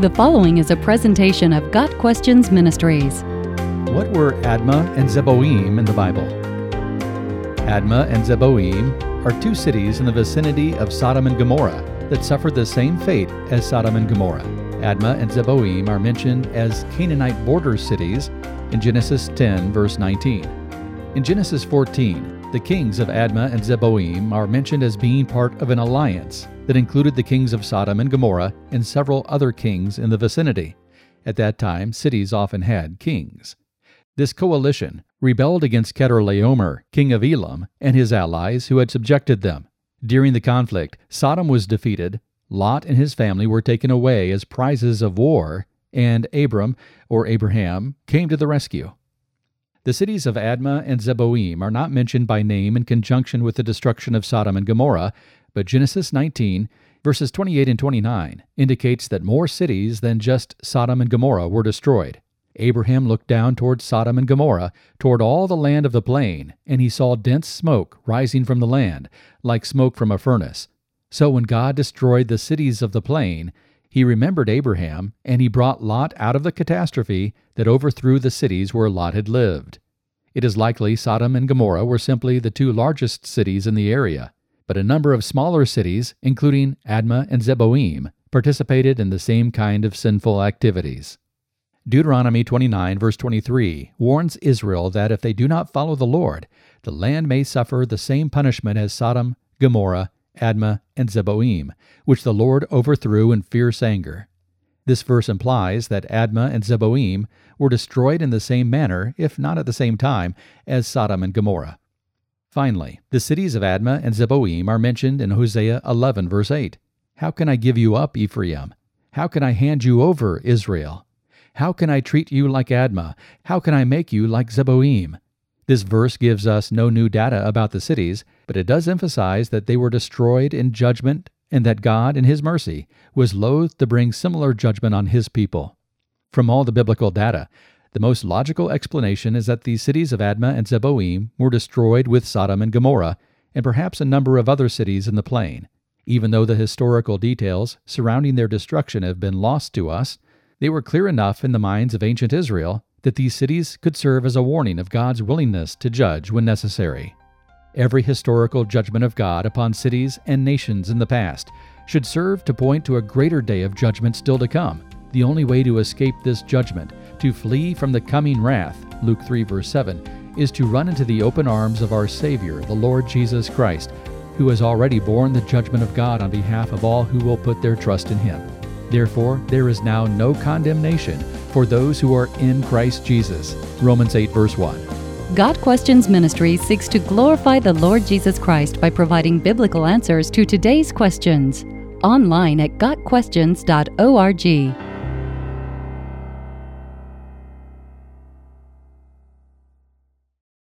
The following is a presentation of Got Questions Ministries. What were Admah and Zeboiim in the Bible? Admah and Zeboiim are two cities in the vicinity of Sodom and Gomorrah that suffered the same fate as Sodom and Gomorrah. Admah and Zeboiim are mentioned as Canaanite border cities in Genesis 10, verse 19. In Genesis 14, the kings of Admah and Zeboiim are mentioned as being part of an alliance that included the kings of Sodom and Gomorrah and several other kings in the vicinity. At that time, cities often had kings. This coalition rebelled against Chedorlaomer, king of Elam, and his allies who had subjected them. During the conflict, Sodom was defeated, Lot and his family were taken away as prizes of war, and Abram, or Abraham, came to the rescue. The cities of Admah and Zeboiim are not mentioned by name in conjunction with the destruction of Sodom and Gomorrah, but Genesis 19, verses 28 and 29, indicates that more cities than just Sodom and Gomorrah were destroyed. Abraham looked down toward Sodom and Gomorrah, toward all the land of the plain, and he saw dense smoke rising from the land, like smoke from a furnace. So when God destroyed the cities of the plain, he remembered Abraham, and he brought Lot out of the catastrophe that overthrew the cities where Lot had lived. It is likely Sodom and Gomorrah were simply the two largest cities in the area but a number of smaller cities, including Admah and Zeboiim, participated in the same kind of sinful activities. Deuteronomy 29, verse 23, warns Israel that if they do not follow the Lord, the land may suffer the same punishment as Sodom, Gomorrah, Admah, and Zeboiim, which the Lord overthrew in fierce anger. This verse implies that Admah and Zeboiim were destroyed in the same manner, if not at the same time, as Sodom and Gomorrah. Finally, the cities of Admah and Zeboiim are mentioned in Hosea 11, verse 8. How can I give you up, Ephraim? How can I hand you over, Israel? How can I treat you like Admah? How can I make you like Zeboiim? This verse gives us no new data about the cities, but it does emphasize that they were destroyed in judgment and that God, in His mercy, was loath to bring similar judgment on His people. From all the biblical data, the most logical explanation is that the cities of Admah and Zeboiim were destroyed with Sodom and Gomorrah, and perhaps a number of other cities in the plain. Even though the historical details surrounding their destruction have been lost to us, they were clear enough in the minds of ancient Israel that these cities could serve as a warning of God's willingness to judge when necessary. Every historical judgment of God upon cities and nations in the past should serve to point to a greater day of judgment still to come. The only way to escape this judgment to flee from the coming wrath, Luke 3, verse 7, is to run into the open arms of our Savior, the Lord Jesus Christ, who has already borne the judgment of God on behalf of all who will put their trust in Him. Therefore, there is now no condemnation for those who are in Christ Jesus. Romans 8, verse 1. Got Questions Ministry seeks to glorify the Lord Jesus Christ by providing biblical answers to today's questions. Online at GotQuestions.org.